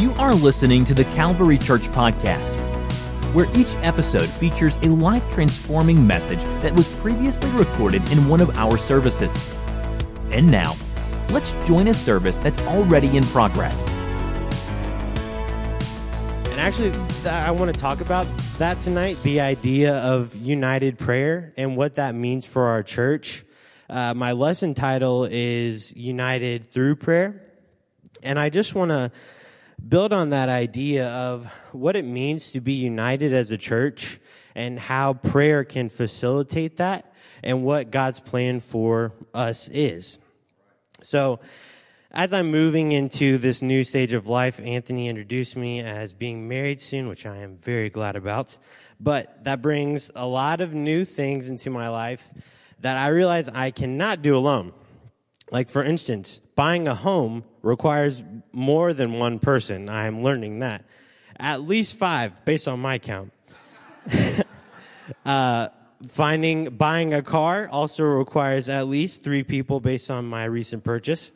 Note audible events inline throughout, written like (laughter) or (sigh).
You are listening to the Calvary Church Podcast, where each episode features a life transforming message that was previously recorded in one of our services. And now, let's join a service that's already in progress. And actually, I want to talk about that tonight the idea of united prayer and what that means for our church. Uh, my lesson title is United Through Prayer. And I just want to build on that idea of what it means to be united as a church and how prayer can facilitate that and what God's plan for us is. So, as I'm moving into this new stage of life, Anthony introduced me as being married soon, which I am very glad about. But that brings a lot of new things into my life that I realize I cannot do alone. Like, for instance, buying a home requires more than one person. I am learning that. At least five, based on my count. (laughs) uh, finding, buying a car also requires at least three people based on my recent purchase.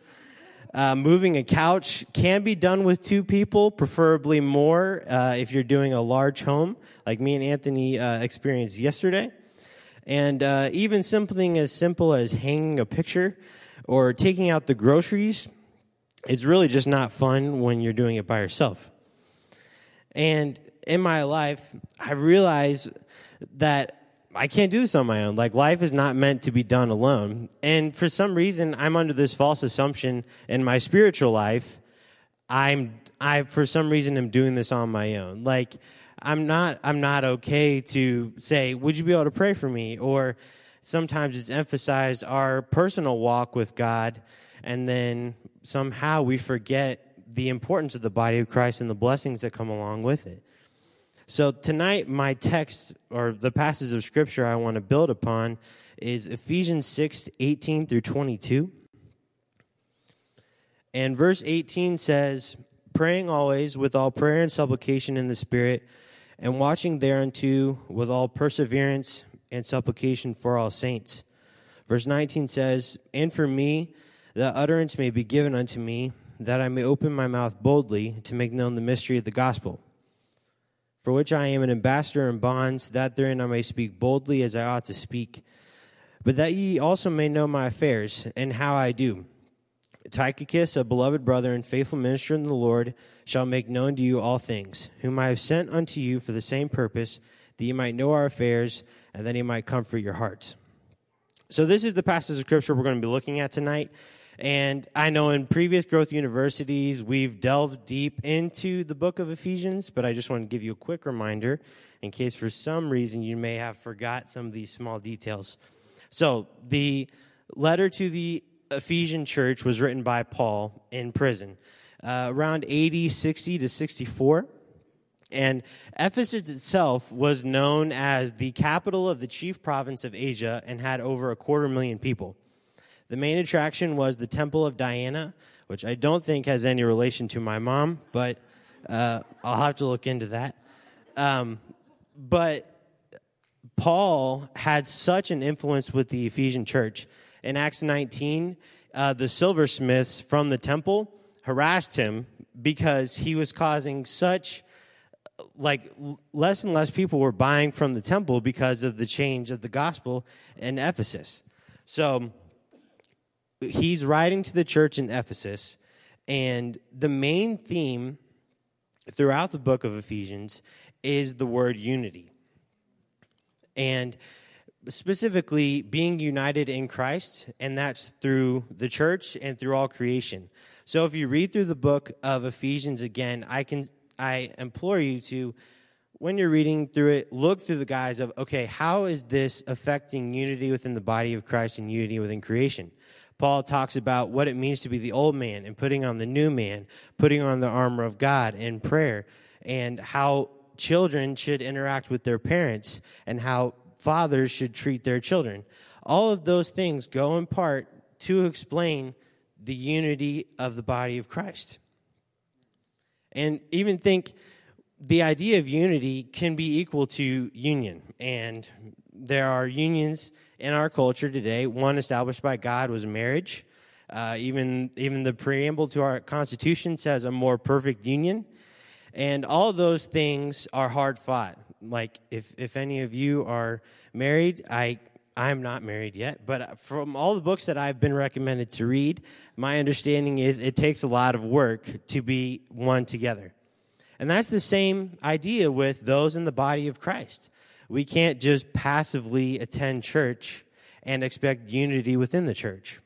Uh, moving a couch can be done with two people, preferably more uh, if you're doing a large home, like me and Anthony uh, experienced yesterday. And uh, even something as simple as hanging a picture or taking out the groceries is really just not fun when you're doing it by yourself. And in my life, I realized that I can't do this on my own. Like, life is not meant to be done alone. And for some reason, I'm under this false assumption in my spiritual life. I'm, I, for some reason, am doing this on my own. Like, I'm not, I'm not okay to say, would you be able to pray for me? Or sometimes it's emphasized our personal walk with God, and then somehow we forget the importance of the body of Christ and the blessings that come along with it. So tonight, my text or the passage of scripture I want to build upon is Ephesians 6 18 through 22. And verse 18 says, Praying always with all prayer and supplication in the Spirit, and watching thereunto with all perseverance and supplication for all saints. Verse 19 says, And for me, that utterance may be given unto me, that I may open my mouth boldly to make known the mystery of the gospel, for which I am an ambassador in bonds, that therein I may speak boldly as I ought to speak, but that ye also may know my affairs, and how I do. Tychicus, a beloved brother and faithful minister in the Lord, shall make known to you all things, whom I have sent unto you for the same purpose, that you might know our affairs, and that he might comfort your hearts. So, this is the passage of scripture we're going to be looking at tonight. And I know in previous growth universities, we've delved deep into the book of Ephesians, but I just want to give you a quick reminder in case for some reason you may have forgot some of these small details. So, the letter to the Ephesian church was written by Paul in prison uh, around AD 60 to 64. And Ephesus itself was known as the capital of the chief province of Asia and had over a quarter million people. The main attraction was the Temple of Diana, which I don't think has any relation to my mom, but uh, I'll have to look into that. Um, but Paul had such an influence with the Ephesian church. In Acts 19, uh, the silversmiths from the temple harassed him because he was causing such like less and less people were buying from the temple because of the change of the gospel in Ephesus. So he's writing to the church in Ephesus, and the main theme throughout the book of Ephesians is the word unity. And specifically being united in Christ, and that's through the church and through all creation. So if you read through the book of Ephesians again, I can I implore you to when you're reading through it, look through the guise of okay, how is this affecting unity within the body of Christ and unity within creation? Paul talks about what it means to be the old man and putting on the new man, putting on the armor of God and prayer, and how children should interact with their parents and how fathers should treat their children. All of those things go in part to explain the unity of the body of Christ. And even think the idea of unity can be equal to union. And there are unions in our culture today. One established by God was marriage. Uh, even even the preamble to our Constitution says a more perfect union, and all those things are hard fought. Like if if any of you are married, I I'm not married yet, but uh, from all the books that I've been recommended to read, my understanding is it takes a lot of work to be one together. And that's the same idea with those in the body of Christ. We can't just passively attend church and expect unity within the church.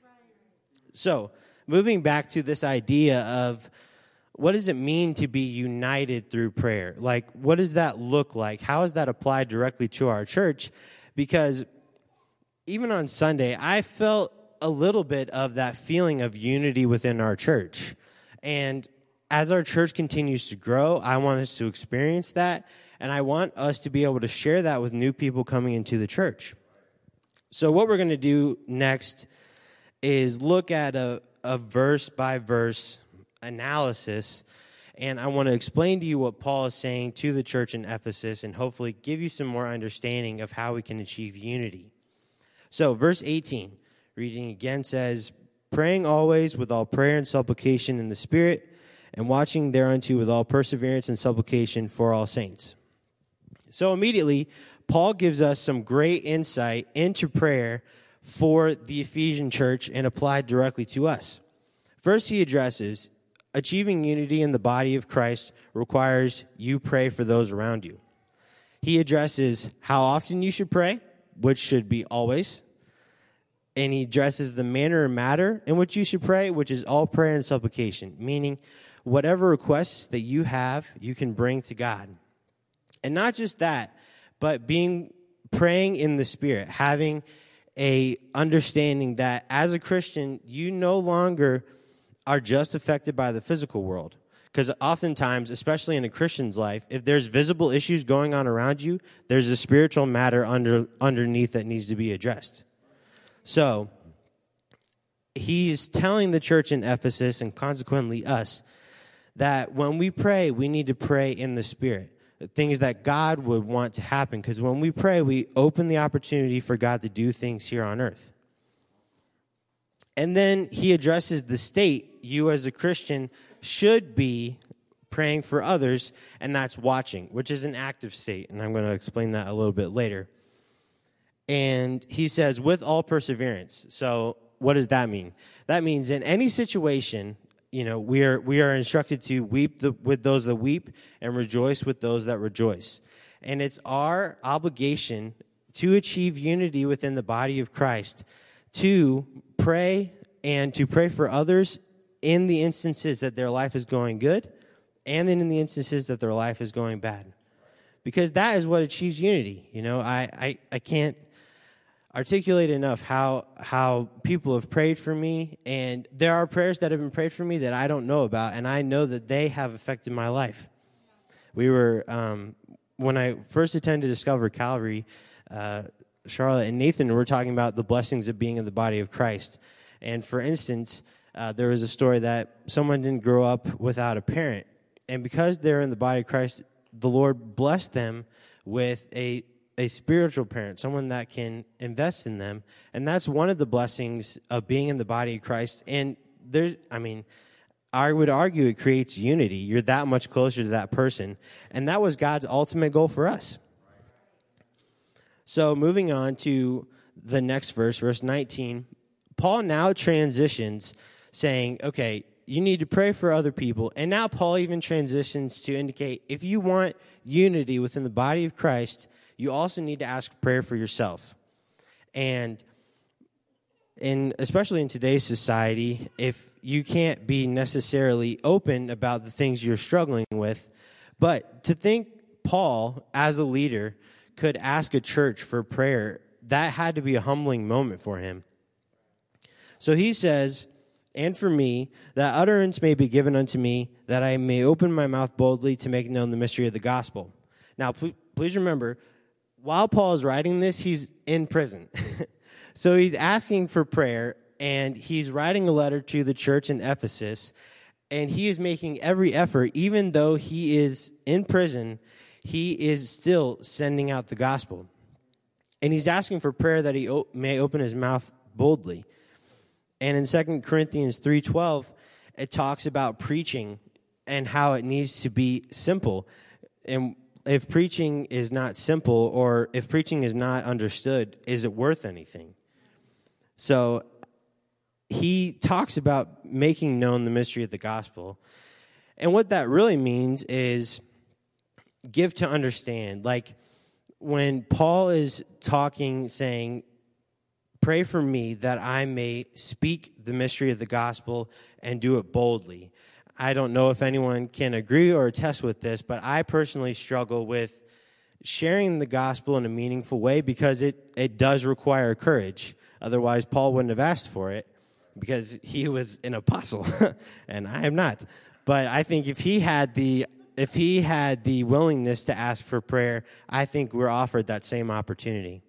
So, moving back to this idea of what does it mean to be united through prayer? Like, what does that look like? How is that applied directly to our church? Because even on Sunday, I felt a little bit of that feeling of unity within our church. And as our church continues to grow, I want us to experience that. And I want us to be able to share that with new people coming into the church. So, what we're going to do next is look at a, a verse by verse analysis. And I want to explain to you what Paul is saying to the church in Ephesus and hopefully give you some more understanding of how we can achieve unity. So, verse 18, reading again says, Praying always with all prayer and supplication in the Spirit, and watching thereunto with all perseverance and supplication for all saints. So, immediately, Paul gives us some great insight into prayer for the Ephesian church and applied directly to us. First, he addresses achieving unity in the body of Christ requires you pray for those around you. He addresses how often you should pray, which should be always. And he addresses the manner and matter in which you should pray, which is all prayer and supplication, meaning whatever requests that you have, you can bring to God. And not just that, but being praying in the spirit, having a understanding that as a Christian, you no longer are just affected by the physical world. Because oftentimes, especially in a Christian's life, if there's visible issues going on around you, there's a spiritual matter under, underneath that needs to be addressed. So, he's telling the church in Ephesus and consequently us that when we pray, we need to pray in the Spirit things that God would want to happen. Because when we pray, we open the opportunity for God to do things here on earth. And then he addresses the state you as a Christian should be praying for others, and that's watching, which is an active state. And I'm going to explain that a little bit later. And he says, with all perseverance. So, what does that mean? That means in any situation, you know, we are, we are instructed to weep the, with those that weep and rejoice with those that rejoice. And it's our obligation to achieve unity within the body of Christ, to pray and to pray for others in the instances that their life is going good and then in the instances that their life is going bad. Because that is what achieves unity. You know, I, I, I can't articulate enough how how people have prayed for me and there are prayers that have been prayed for me that I don't know about and I know that they have affected my life. We were um, when I first attended Discover Calvary, uh, Charlotte and Nathan were talking about the blessings of being in the body of Christ. And for instance, uh, there was a story that someone didn't grow up without a parent, and because they're in the body of Christ, the Lord blessed them with a a spiritual parent, someone that can invest in them. And that's one of the blessings of being in the body of Christ. And there's, I mean, I would argue it creates unity. You're that much closer to that person. And that was God's ultimate goal for us. So moving on to the next verse, verse 19, Paul now transitions saying, okay, you need to pray for other people. And now Paul even transitions to indicate if you want unity within the body of Christ, you also need to ask prayer for yourself. And in especially in today's society, if you can't be necessarily open about the things you're struggling with, but to think Paul as a leader could ask a church for prayer, that had to be a humbling moment for him. So he says, and for me, that utterance may be given unto me, that I may open my mouth boldly to make known the mystery of the gospel. Now, please remember, while Paul is writing this, he's in prison. (laughs) so he's asking for prayer and he's writing a letter to the church in Ephesus and he is making every effort, even though he is in prison, he is still sending out the gospel. And he's asking for prayer that he may open his mouth boldly. And in 2 Corinthians 3:12, it talks about preaching and how it needs to be simple. And if preaching is not simple or if preaching is not understood, is it worth anything? So he talks about making known the mystery of the gospel. And what that really means is give to understand. Like when Paul is talking, saying, Pray for me that I may speak the mystery of the gospel and do it boldly. I don't know if anyone can agree or attest with this, but I personally struggle with sharing the gospel in a meaningful way because it, it does require courage. Otherwise, Paul wouldn't have asked for it because he was an apostle (laughs) and I am not. But I think if he had the if he had the willingness to ask for prayer, I think we're offered that same opportunity.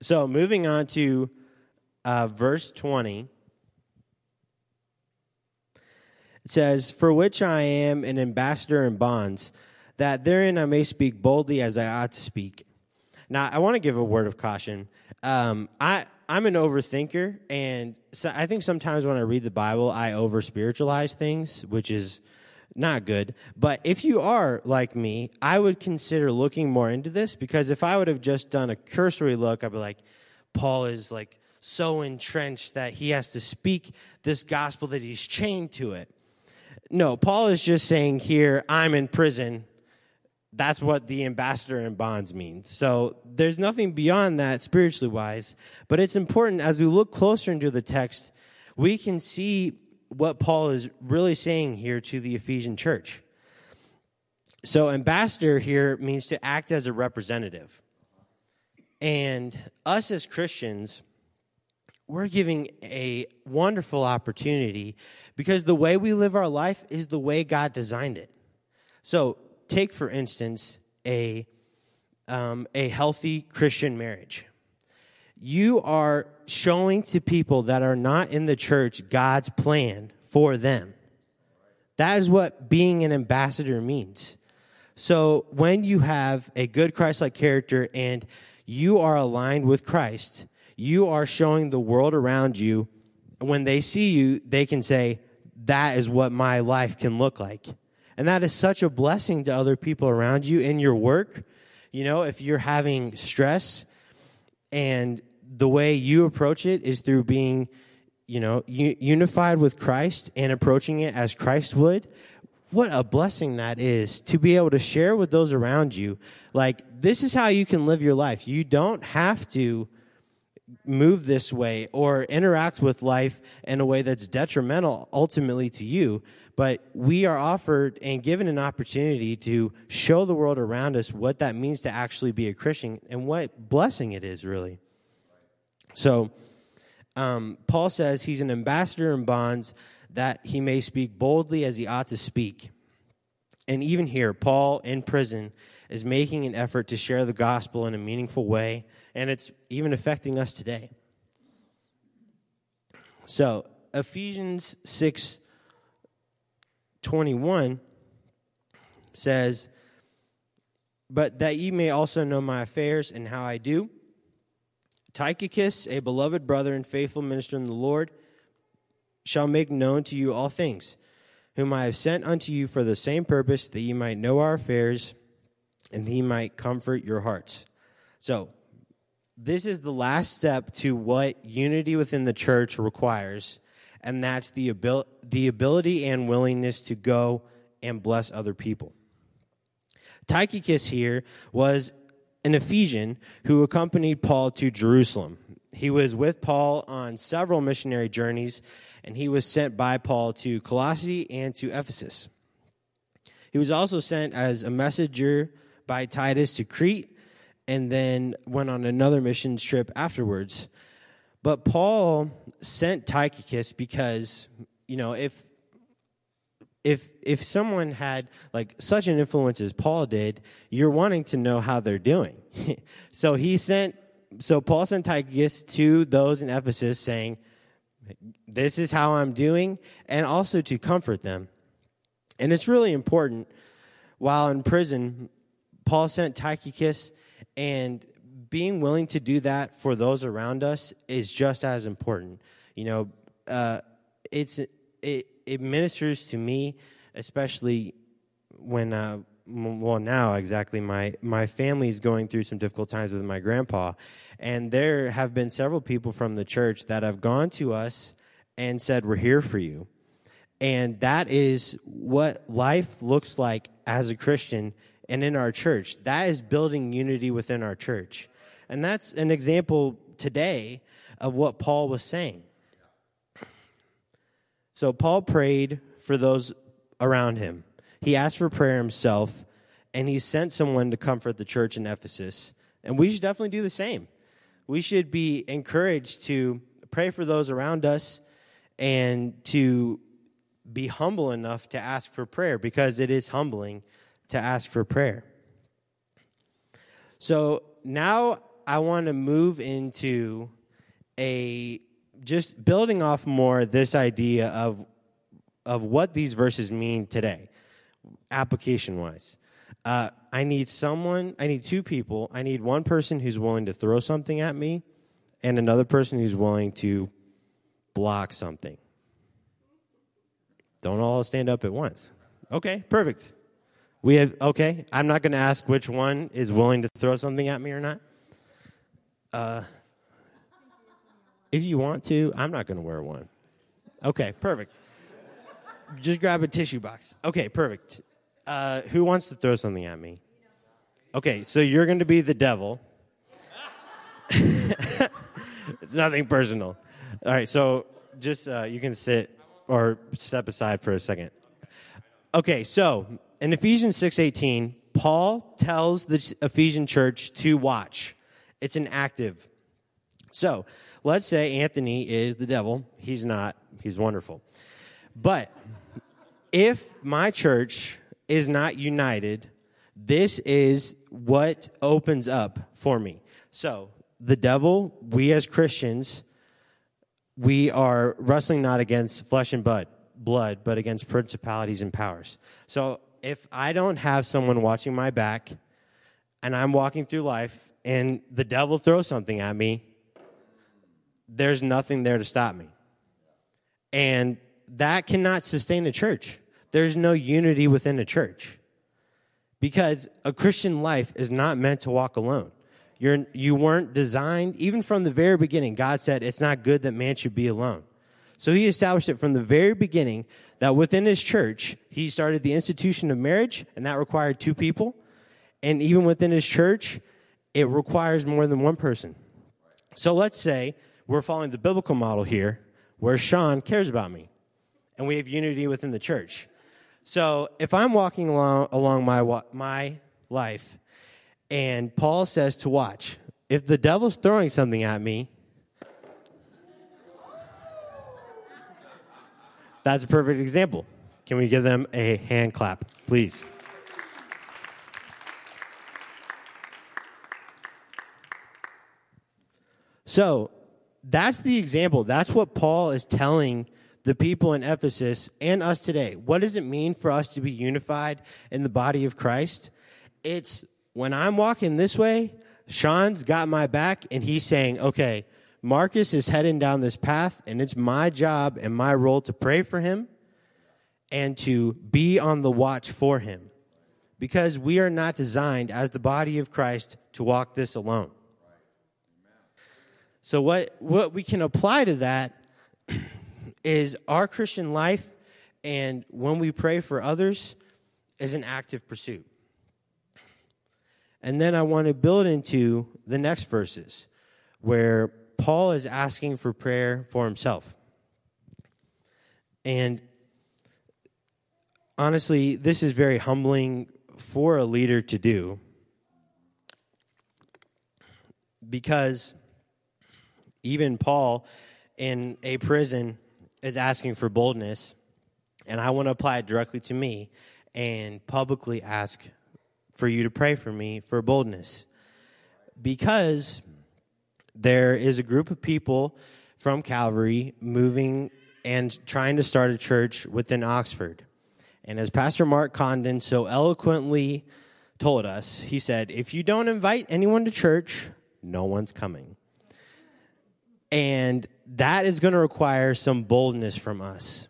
So, moving on to uh, verse 20. It says, For which I am an ambassador in bonds, that therein I may speak boldly as I ought to speak. Now, I want to give a word of caution. Um, I, I'm an overthinker, and so I think sometimes when I read the Bible, I over spiritualize things, which is not good. But if you are like me, I would consider looking more into this because if I would have just done a cursory look, I'd be like, Paul is like so entrenched that he has to speak this gospel that he's chained to it. No, Paul is just saying here, I'm in prison. That's what the ambassador in bonds means. So there's nothing beyond that spiritually wise. But it's important as we look closer into the text, we can see what Paul is really saying here to the Ephesian church. So, ambassador here means to act as a representative. And us as Christians, we're giving a wonderful opportunity because the way we live our life is the way God designed it. So, take for instance a, um, a healthy Christian marriage you are showing to people that are not in the church God's plan for them. That is what being an ambassador means. So when you have a good Christ like character and you are aligned with Christ, you are showing the world around you. When they see you, they can say, That is what my life can look like. And that is such a blessing to other people around you in your work. You know, if you're having stress and the way you approach it is through being, you know, unified with Christ and approaching it as Christ would, what a blessing that is to be able to share with those around you. Like, this is how you can live your life. You don't have to move this way or interact with life in a way that's detrimental ultimately to you. But we are offered and given an opportunity to show the world around us what that means to actually be a Christian and what blessing it is, really. So, um, Paul says he's an ambassador in bonds that he may speak boldly as he ought to speak. And even here, Paul in prison is making an effort to share the gospel in a meaningful way, and it's even affecting us today. So, Ephesians 6 21 says, But that ye may also know my affairs and how I do Tychicus, a beloved brother and faithful minister in the Lord, shall make known to you all things, whom I have sent unto you for the same purpose, that ye might know our affairs, and he might comfort your hearts. So, this is the last step to what unity within the church requires, and that's the, abil- the ability and willingness to go and bless other people. Tychicus here was an Ephesian who accompanied Paul to Jerusalem. He was with Paul on several missionary journeys, and he was sent by Paul to Colossae and to Ephesus. He was also sent as a messenger by Titus to Crete and then went on another missions trip afterwards. But Paul sent Tychicus because, you know, if if if someone had like such an influence as Paul did, you're wanting to know how they're doing. (laughs) so he sent so Paul sent Tychicus to those in Ephesus saying, This is how I'm doing, and also to comfort them. And it's really important. While in prison, Paul sent Tychicus, and being willing to do that for those around us is just as important. You know, uh, it's it it ministers to me, especially when uh, well now exactly my my family is going through some difficult times with my grandpa, and there have been several people from the church that have gone to us and said we're here for you, and that is what life looks like as a Christian and in our church. That is building unity within our church. And that's an example today of what Paul was saying. So Paul prayed for those around him. He asked for prayer himself, and he sent someone to comfort the church in Ephesus. And we should definitely do the same. We should be encouraged to pray for those around us and to be humble enough to ask for prayer because it is humbling to ask for prayer. So now I want to move into a just building off more this idea of of what these verses mean today, application wise. Uh, I need someone. I need two people. I need one person who's willing to throw something at me, and another person who's willing to block something. Don't all stand up at once. Okay, perfect. We have okay. I'm not going to ask which one is willing to throw something at me or not. Uh, if you want to, I'm not going to wear one. Okay, perfect. Just grab a tissue box. Okay, perfect. Uh, who wants to throw something at me? Okay, so you're going to be the devil. (laughs) it's nothing personal. All right, so just uh, you can sit or step aside for a second. Okay, so in Ephesians 6:18, Paul tells the Ephesian church to watch. It's an active. So, let's say Anthony is the devil. He's not. He's wonderful. But if my church is not united, this is what opens up for me. So, the devil, we as Christians, we are wrestling not against flesh and blood, blood, but against principalities and powers. So, if I don't have someone watching my back and I'm walking through life and the devil throws something at me, there's nothing there to stop me. And that cannot sustain a church. There's no unity within a church. Because a Christian life is not meant to walk alone. You're, you weren't designed, even from the very beginning, God said it's not good that man should be alone. So he established it from the very beginning that within his church, he started the institution of marriage, and that required two people. And even within his church, it requires more than one person. So let's say we're following the biblical model here, where Sean cares about me, and we have unity within the church. So if I'm walking along, along my, my life, and Paul says to watch, if the devil's throwing something at me, That's a perfect example. Can we give them a hand clap, please? So that's the example. That's what Paul is telling the people in Ephesus and us today. What does it mean for us to be unified in the body of Christ? It's when I'm walking this way, Sean's got my back and he's saying, okay, Marcus is heading down this path, and it's my job and my role to pray for him and to be on the watch for him. Because we are not designed as the body of Christ to walk this alone. So, what, what we can apply to that (clears throat) is our Christian life, and when we pray for others, is an active pursuit. And then I want to build into the next verses where Paul is asking for prayer for himself. And honestly, this is very humbling for a leader to do because even Paul in a prison is asking for boldness, and I want to apply it directly to me and publicly ask for you to pray for me for boldness. Because there is a group of people from Calvary moving and trying to start a church within Oxford. And as Pastor Mark Condon so eloquently told us, he said, if you don't invite anyone to church, no one's coming. And that is going to require some boldness from us.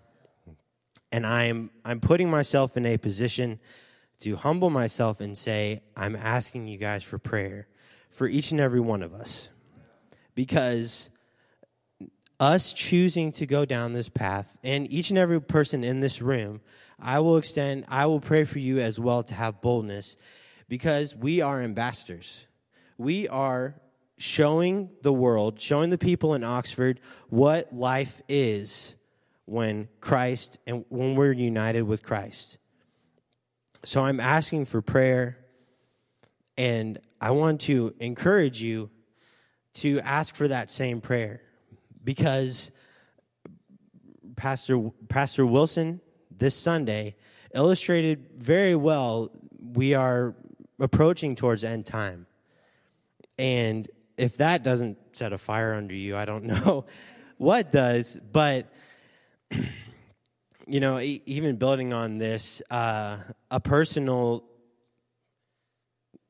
And I'm, I'm putting myself in a position to humble myself and say, I'm asking you guys for prayer for each and every one of us. Because us choosing to go down this path, and each and every person in this room, I will extend, I will pray for you as well to have boldness because we are ambassadors. We are showing the world, showing the people in Oxford what life is when Christ and when we're united with Christ. So I'm asking for prayer, and I want to encourage you to ask for that same prayer because Pastor Pastor Wilson this Sunday illustrated very well we are approaching towards end time. And if that doesn't set a fire under you, I don't (laughs) know what does. But, (clears throat) you know, even building on this, uh, a personal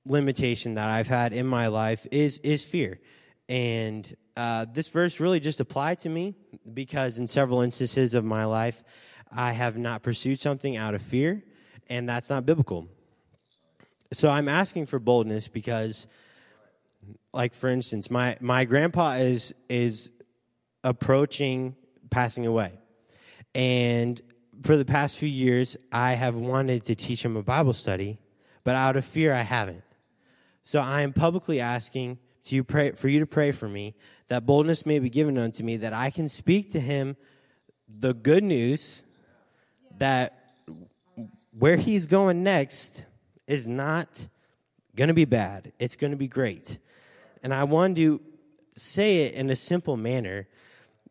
limitation that I've had in my life is, is fear. And uh, this verse really just applied to me because in several instances of my life, I have not pursued something out of fear, and that's not biblical. So I'm asking for boldness because like for instance, my my grandpa is is approaching passing away. And for the past few years, I have wanted to teach him a Bible study, but out of fear I haven't. So I am publicly asking to pray for you to pray for me that boldness may be given unto me that I can speak to him the good news that where he's going next is not going to be bad. It's going to be great. And I want to say it in a simple manner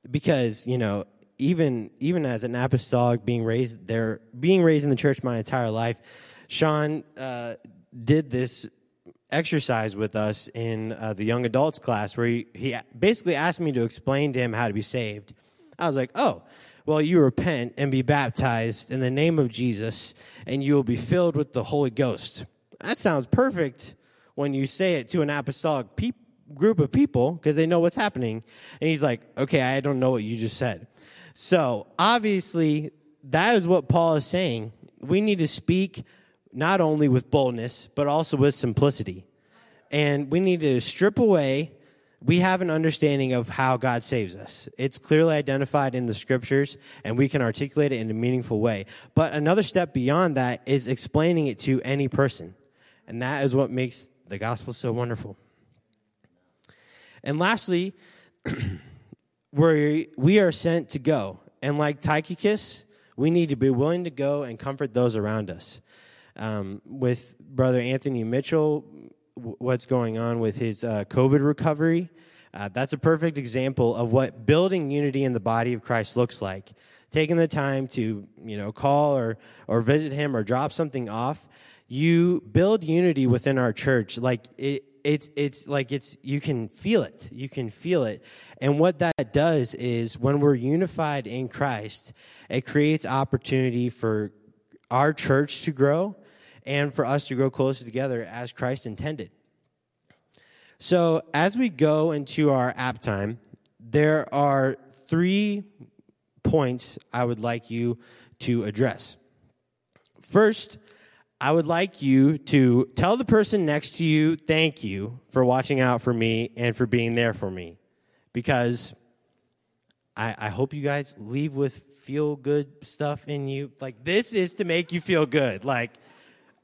because, you know, even even as an apostolic being raised there being raised in the church my entire life, Sean uh, did this exercise with us in uh, the young adults class where he, he basically asked me to explain to him how to be saved. I was like, oh, well, you repent and be baptized in the name of Jesus, and you will be filled with the Holy Ghost. That sounds perfect when you say it to an apostolic pe- group of people because they know what's happening. And he's like, okay, I don't know what you just said. So obviously, that is what Paul is saying. We need to speak not only with boldness, but also with simplicity. And we need to strip away we have an understanding of how God saves us. It's clearly identified in the scriptures and we can articulate it in a meaningful way. But another step beyond that is explaining it to any person. And that is what makes the gospel is so wonderful. And lastly, (clears throat) we we are sent to go. And like Tychicus, we need to be willing to go and comfort those around us. Um, with Brother Anthony Mitchell, what's going on with his uh, COVID recovery. Uh, that's a perfect example of what building unity in the body of Christ looks like. Taking the time to, you know, call or, or visit him or drop something off. You build unity within our church. Like it, it's, it's like it's, you can feel it. You can feel it. And what that does is when we're unified in Christ, it creates opportunity for our church to grow and for us to grow closer together as Christ intended. So, as we go into our app time, there are three points I would like you to address. First, I would like you to tell the person next to you, thank you for watching out for me and for being there for me. Because I, I hope you guys leave with feel good stuff in you. Like, this is to make you feel good. Like,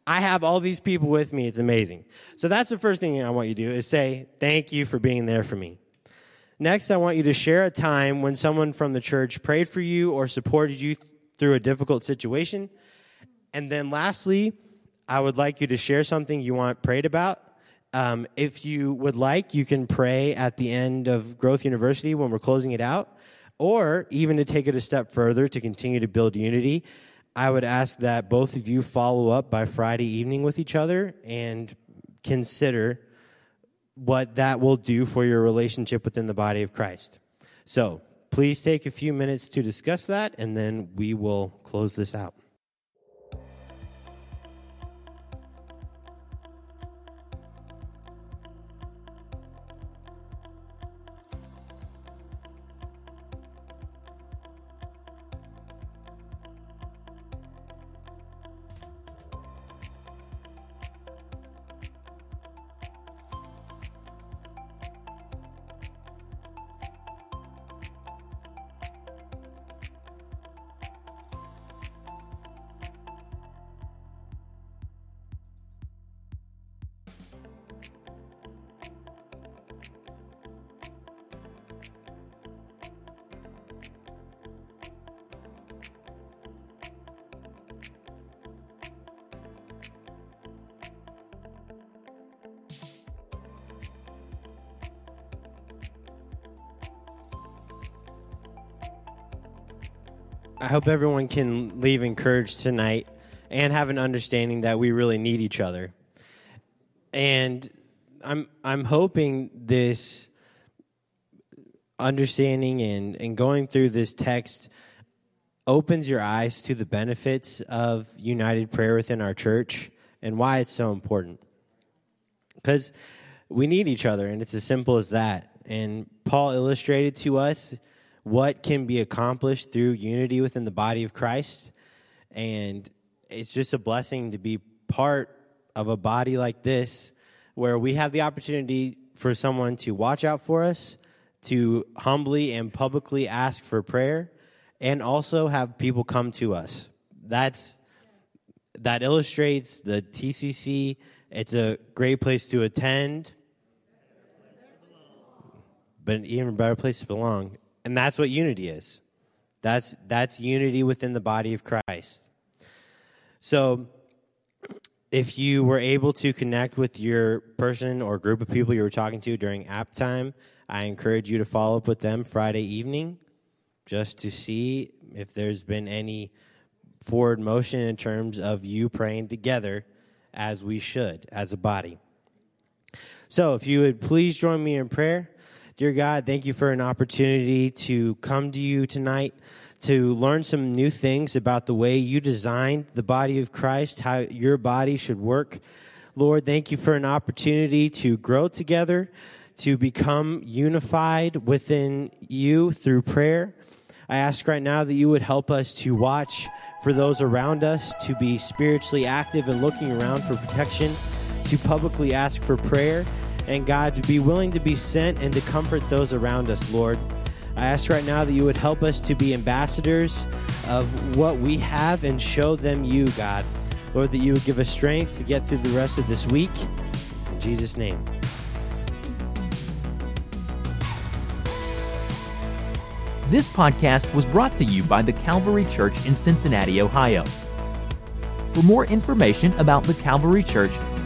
I have all these people with me. It's amazing. So that's the first thing I want you to do is say, thank you for being there for me. Next, I want you to share a time when someone from the church prayed for you or supported you th- through a difficult situation. And then lastly, I would like you to share something you want prayed about. Um, if you would like, you can pray at the end of Growth University when we're closing it out, or even to take it a step further to continue to build unity. I would ask that both of you follow up by Friday evening with each other and consider what that will do for your relationship within the body of Christ. So please take a few minutes to discuss that, and then we will close this out. I hope everyone can leave encouraged tonight and have an understanding that we really need each other. And I'm I'm hoping this understanding and, and going through this text opens your eyes to the benefits of united prayer within our church and why it's so important. Because we need each other, and it's as simple as that. And Paul illustrated to us what can be accomplished through unity within the body of Christ. And it's just a blessing to be part of a body like this where we have the opportunity for someone to watch out for us, to humbly and publicly ask for prayer, and also have people come to us. That's that illustrates the TCC. It's a great place to attend, but an even better place to belong. And that's what unity is. That's that's unity within the body of Christ. So if you were able to connect with your person or group of people you were talking to during app time, I encourage you to follow up with them Friday evening just to see if there's been any forward motion in terms of you praying together as we should as a body. So, if you would please join me in prayer. Dear God, thank you for an opportunity to come to you tonight to learn some new things about the way you designed the body of Christ, how your body should work. Lord, thank you for an opportunity to grow together, to become unified within you through prayer. I ask right now that you would help us to watch for those around us, to be spiritually active and looking around for protection, to publicly ask for prayer, and God, to be willing to be sent and to comfort those around us, Lord. I ask right now that you would help us to be ambassadors of what we have and show them you, God. Lord, that you would give us strength to get through the rest of this week. In Jesus' name. This podcast was brought to you by the Calvary Church in Cincinnati, Ohio. For more information about the Calvary Church,